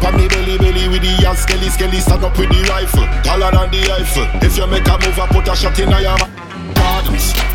down on me belly belly with the ass skelly skelly. Stand up with the rifle, taller than the Eiffel. If you make a move, I put a shot in your mouth.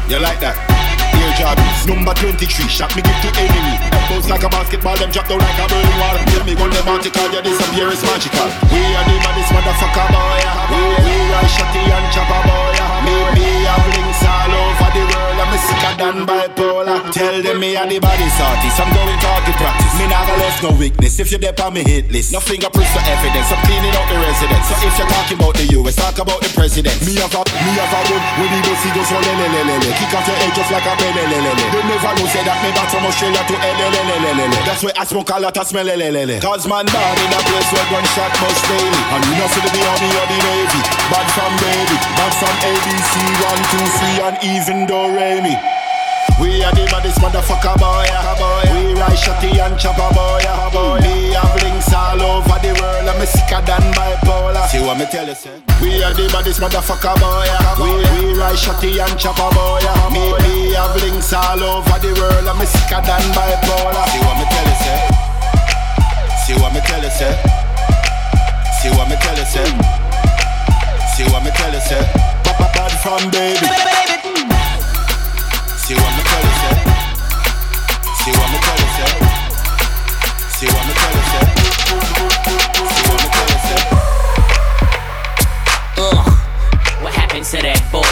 You like that? Air Jordans, number 23, shot me give to enemy. Bounce like a basketball, them drop down like a burning wall. Tell me gun them article, your disappear is magical. We are the maddest motherfucker boy. We, we are shotty and chopper boy. Me, me have links all over the world. I'm sicker than bipolar. Tell them me are the body artist. I'm going to practice. Me not gonna left no weakness. If you dep on me hit list, no fingerprints for evidence. I'm cleaning out the residence. So if you're talking about the US, talk about the president. Me have a, me have a gun. When he goes, he goes, oh, so le le le le. Kick off your head just like a know say that me to. That's why I smoke a lot smell. Cause man born in a place where gunshot must daily. And you know see the army or the navy. Bad from baby, bad from ABC, one, two, three, and even Remy. We are the baddest motherfucker boy. We ride shotty and chopper boy, boy. Me all over the world, I'm sicker than bipolar. See what me tell you, say? We are the baddest motherfucker boy, we we ride shotty and chopper boy. Me me have links all over the world, I'm sicker than bipolar. See what me tell you, say? See what me tell you, say? See what me tell you, say? See what me tell you, say? Bad from baby. See what me tell you, say. See what me that boy?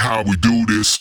How we do this.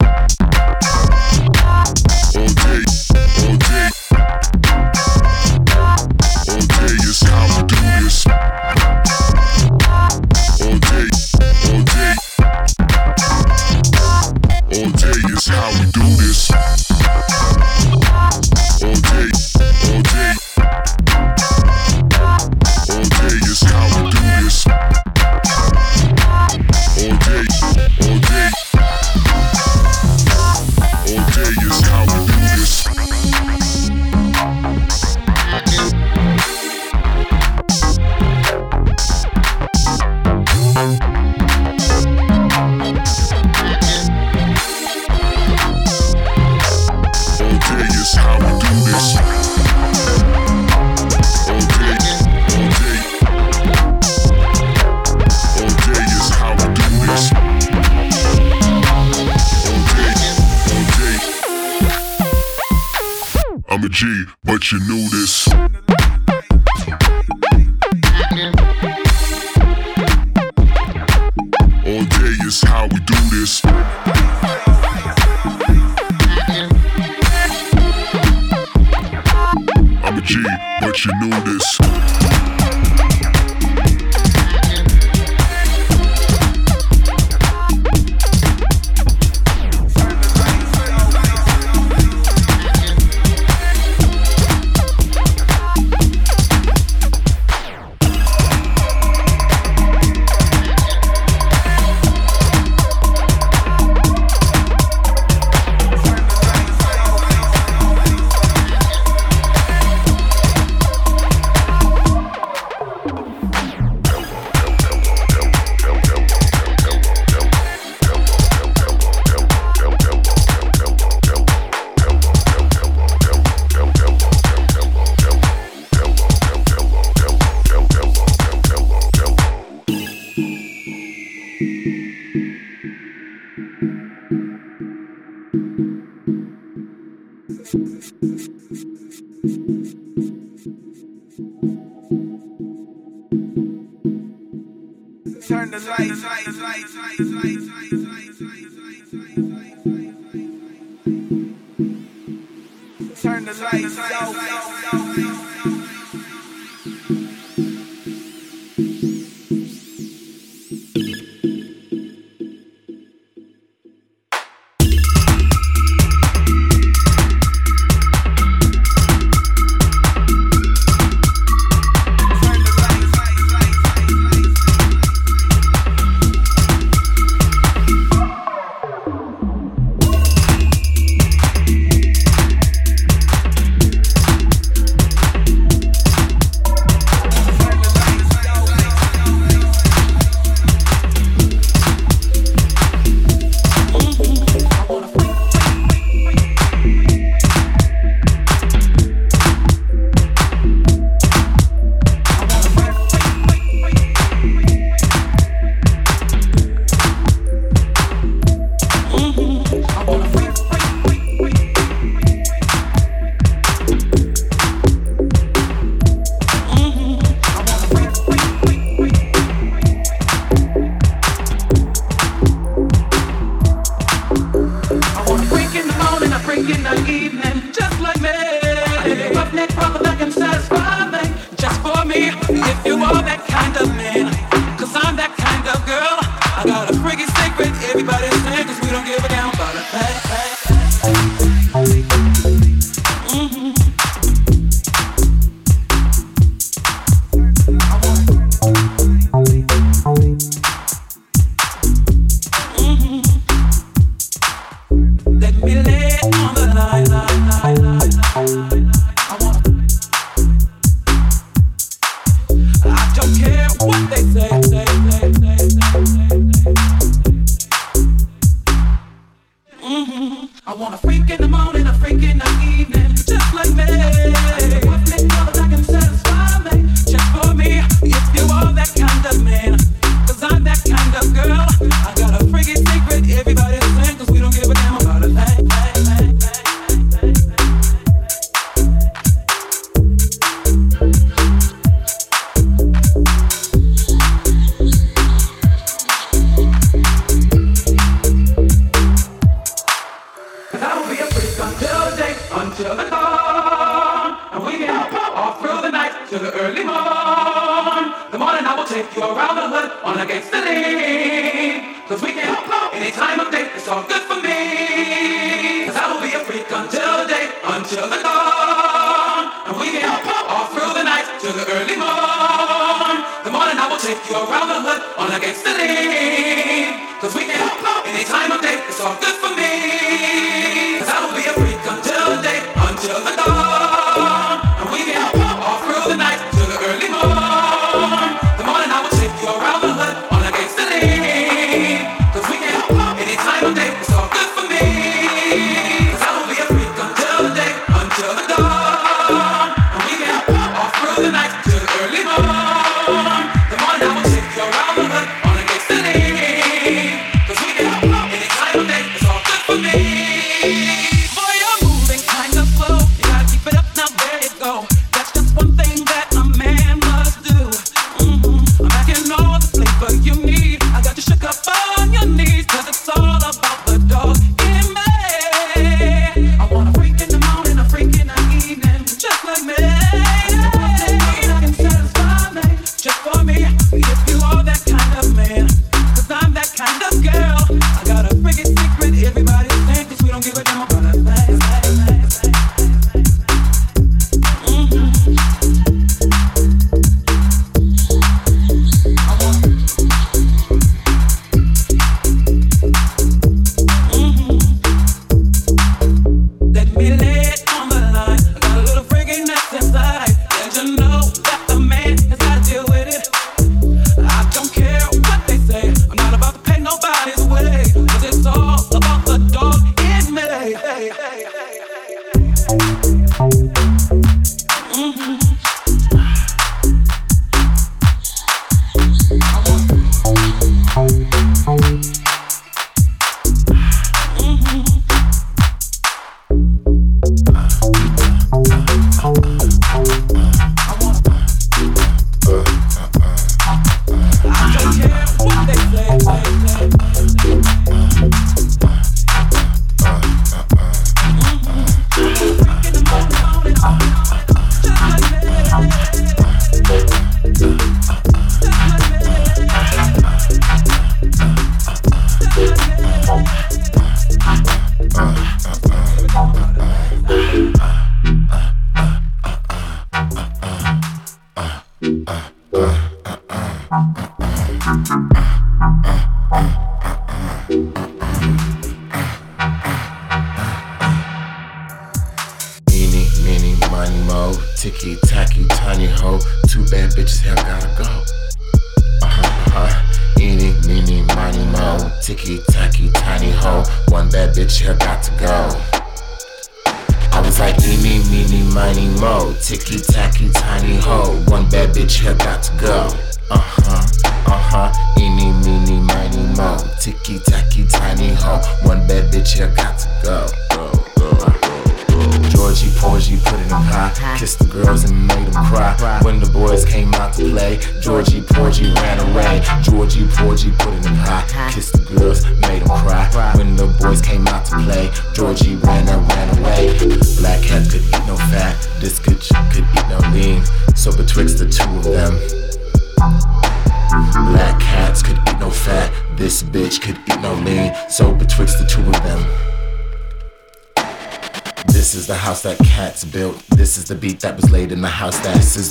But you knew this. Until the day, until the dawn. And we can help all through the night till the early morn. The morning I will take you around the hood on a gangster lean. Cause we can help any time of day, it's all good for me.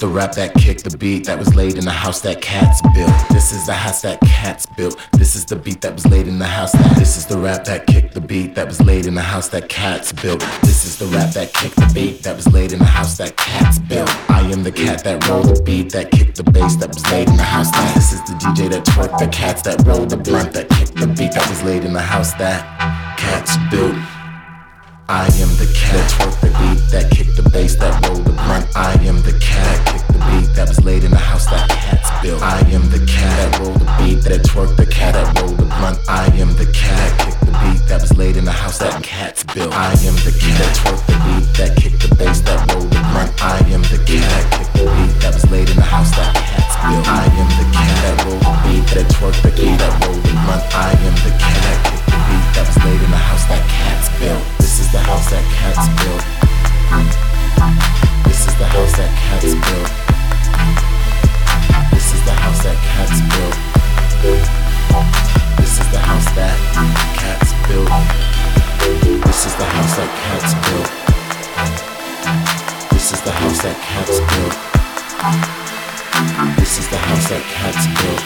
The rap that kicked the beat that was laid in the house that cats built. This is the house that cats built. This is the beat that was laid in the house that. This is the rap that kicked the beat that was laid in the house that cats built. This is the rap that kicked the beat that was laid in the house that cats built. I am the cat that rolled the beat that kicked the bass that was laid in the house that. This is the DJ that twerked the cats that rolled the blunt that kicked the beat that was laid in the house that cats built. I am the cat that twerked the beat that kicked the bass that rolled the blunt. I am the cat that kicked the beat that was laid in the house that cats built. I am the cat that rolled the beat that twerked the cat that rolled the blunt. I am the cat that kicked the beat that was laid in the house that cats built. I am the cat that twerked the beat that kicked the bass that rolled the blunt. I am the cat that kicked the beat that was laid in the house that cats built. I am the cat that rolled the beat that twerked the beat that rolled the blunt. I am the cat that that was laid in the house that cats built. This is the house that cats built. This is the house that cats built. This is the house that cats built. This is the house that cats built. This is the house that cats built. This is the house that cats built. This is the house that cats built.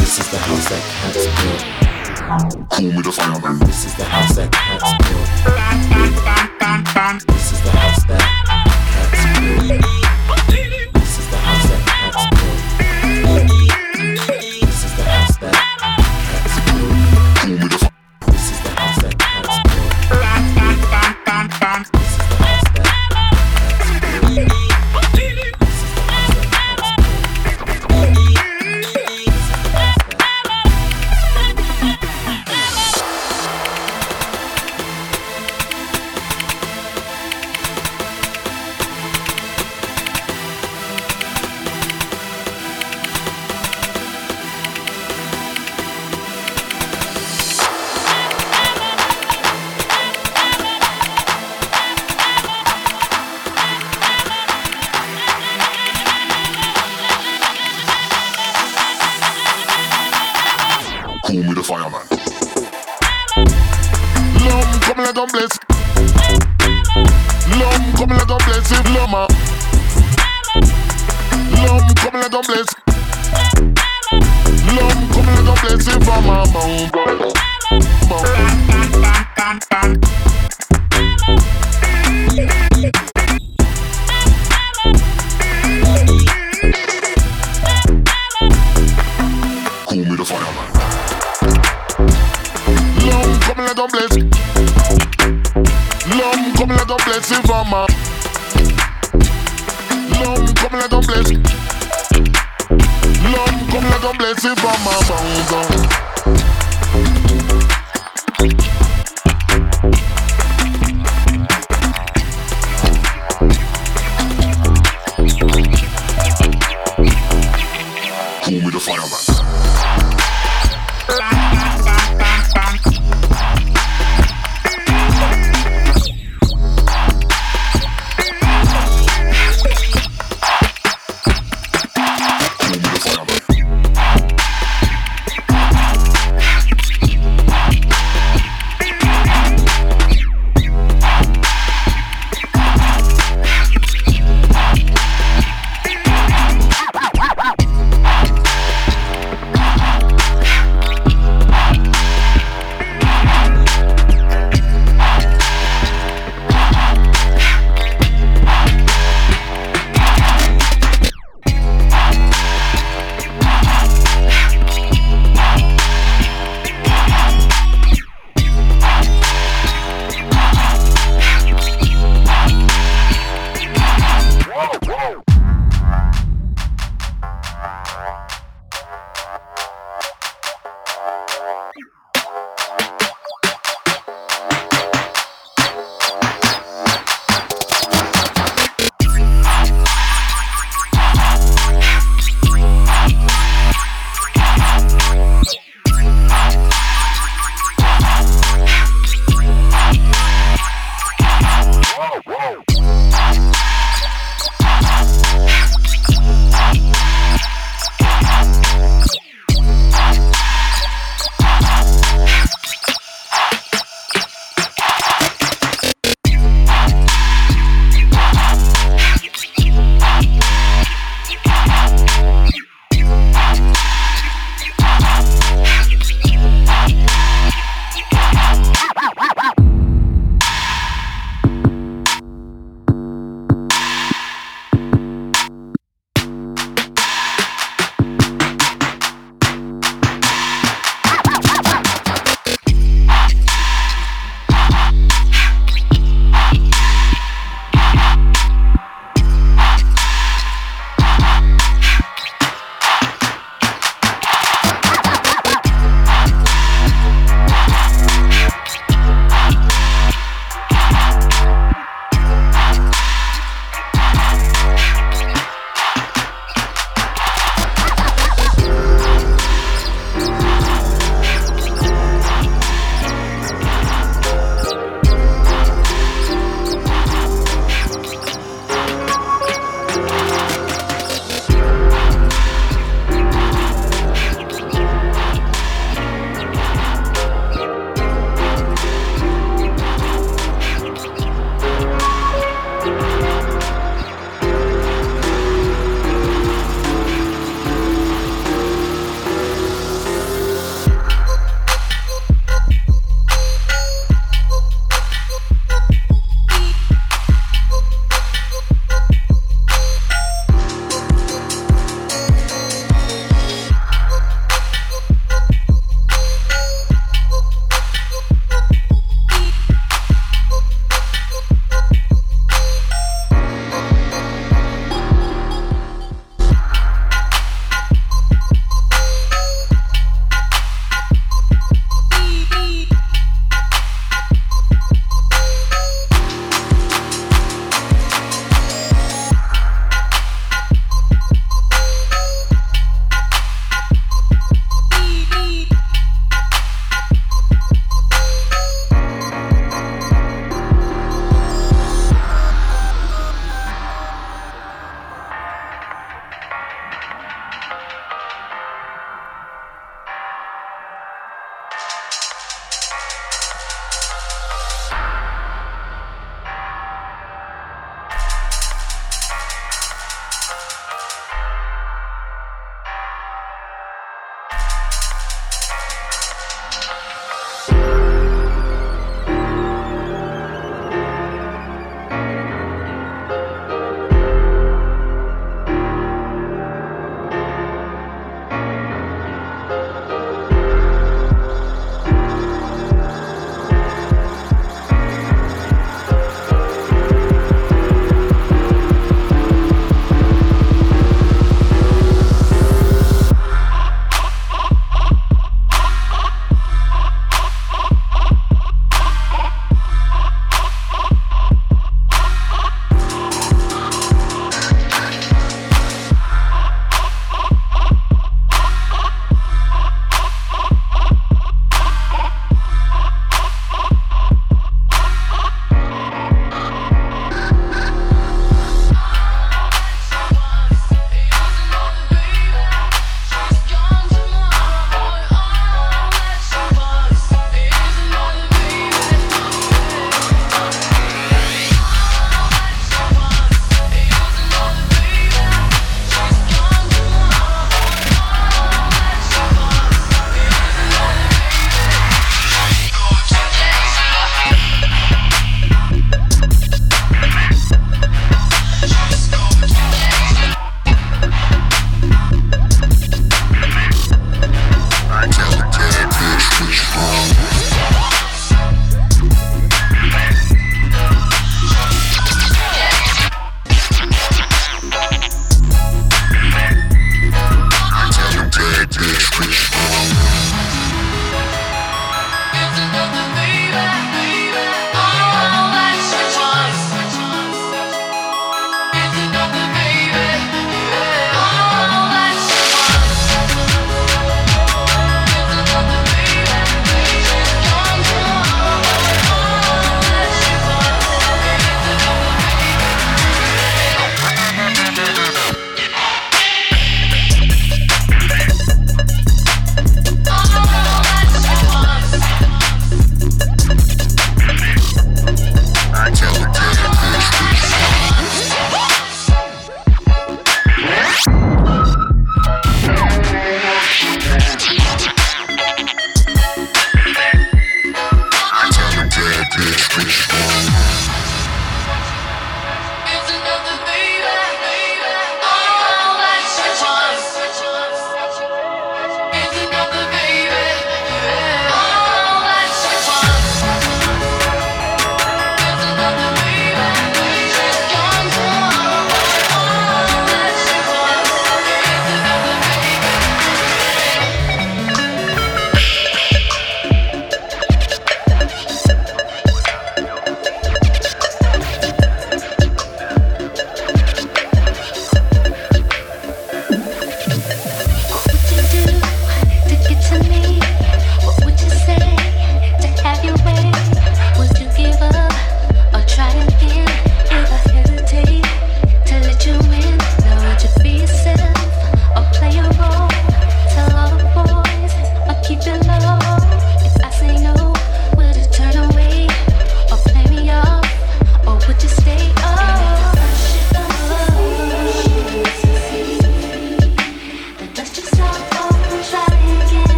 This is the house that cats built. Call me the fireman. This is the house that I built. This is the house that.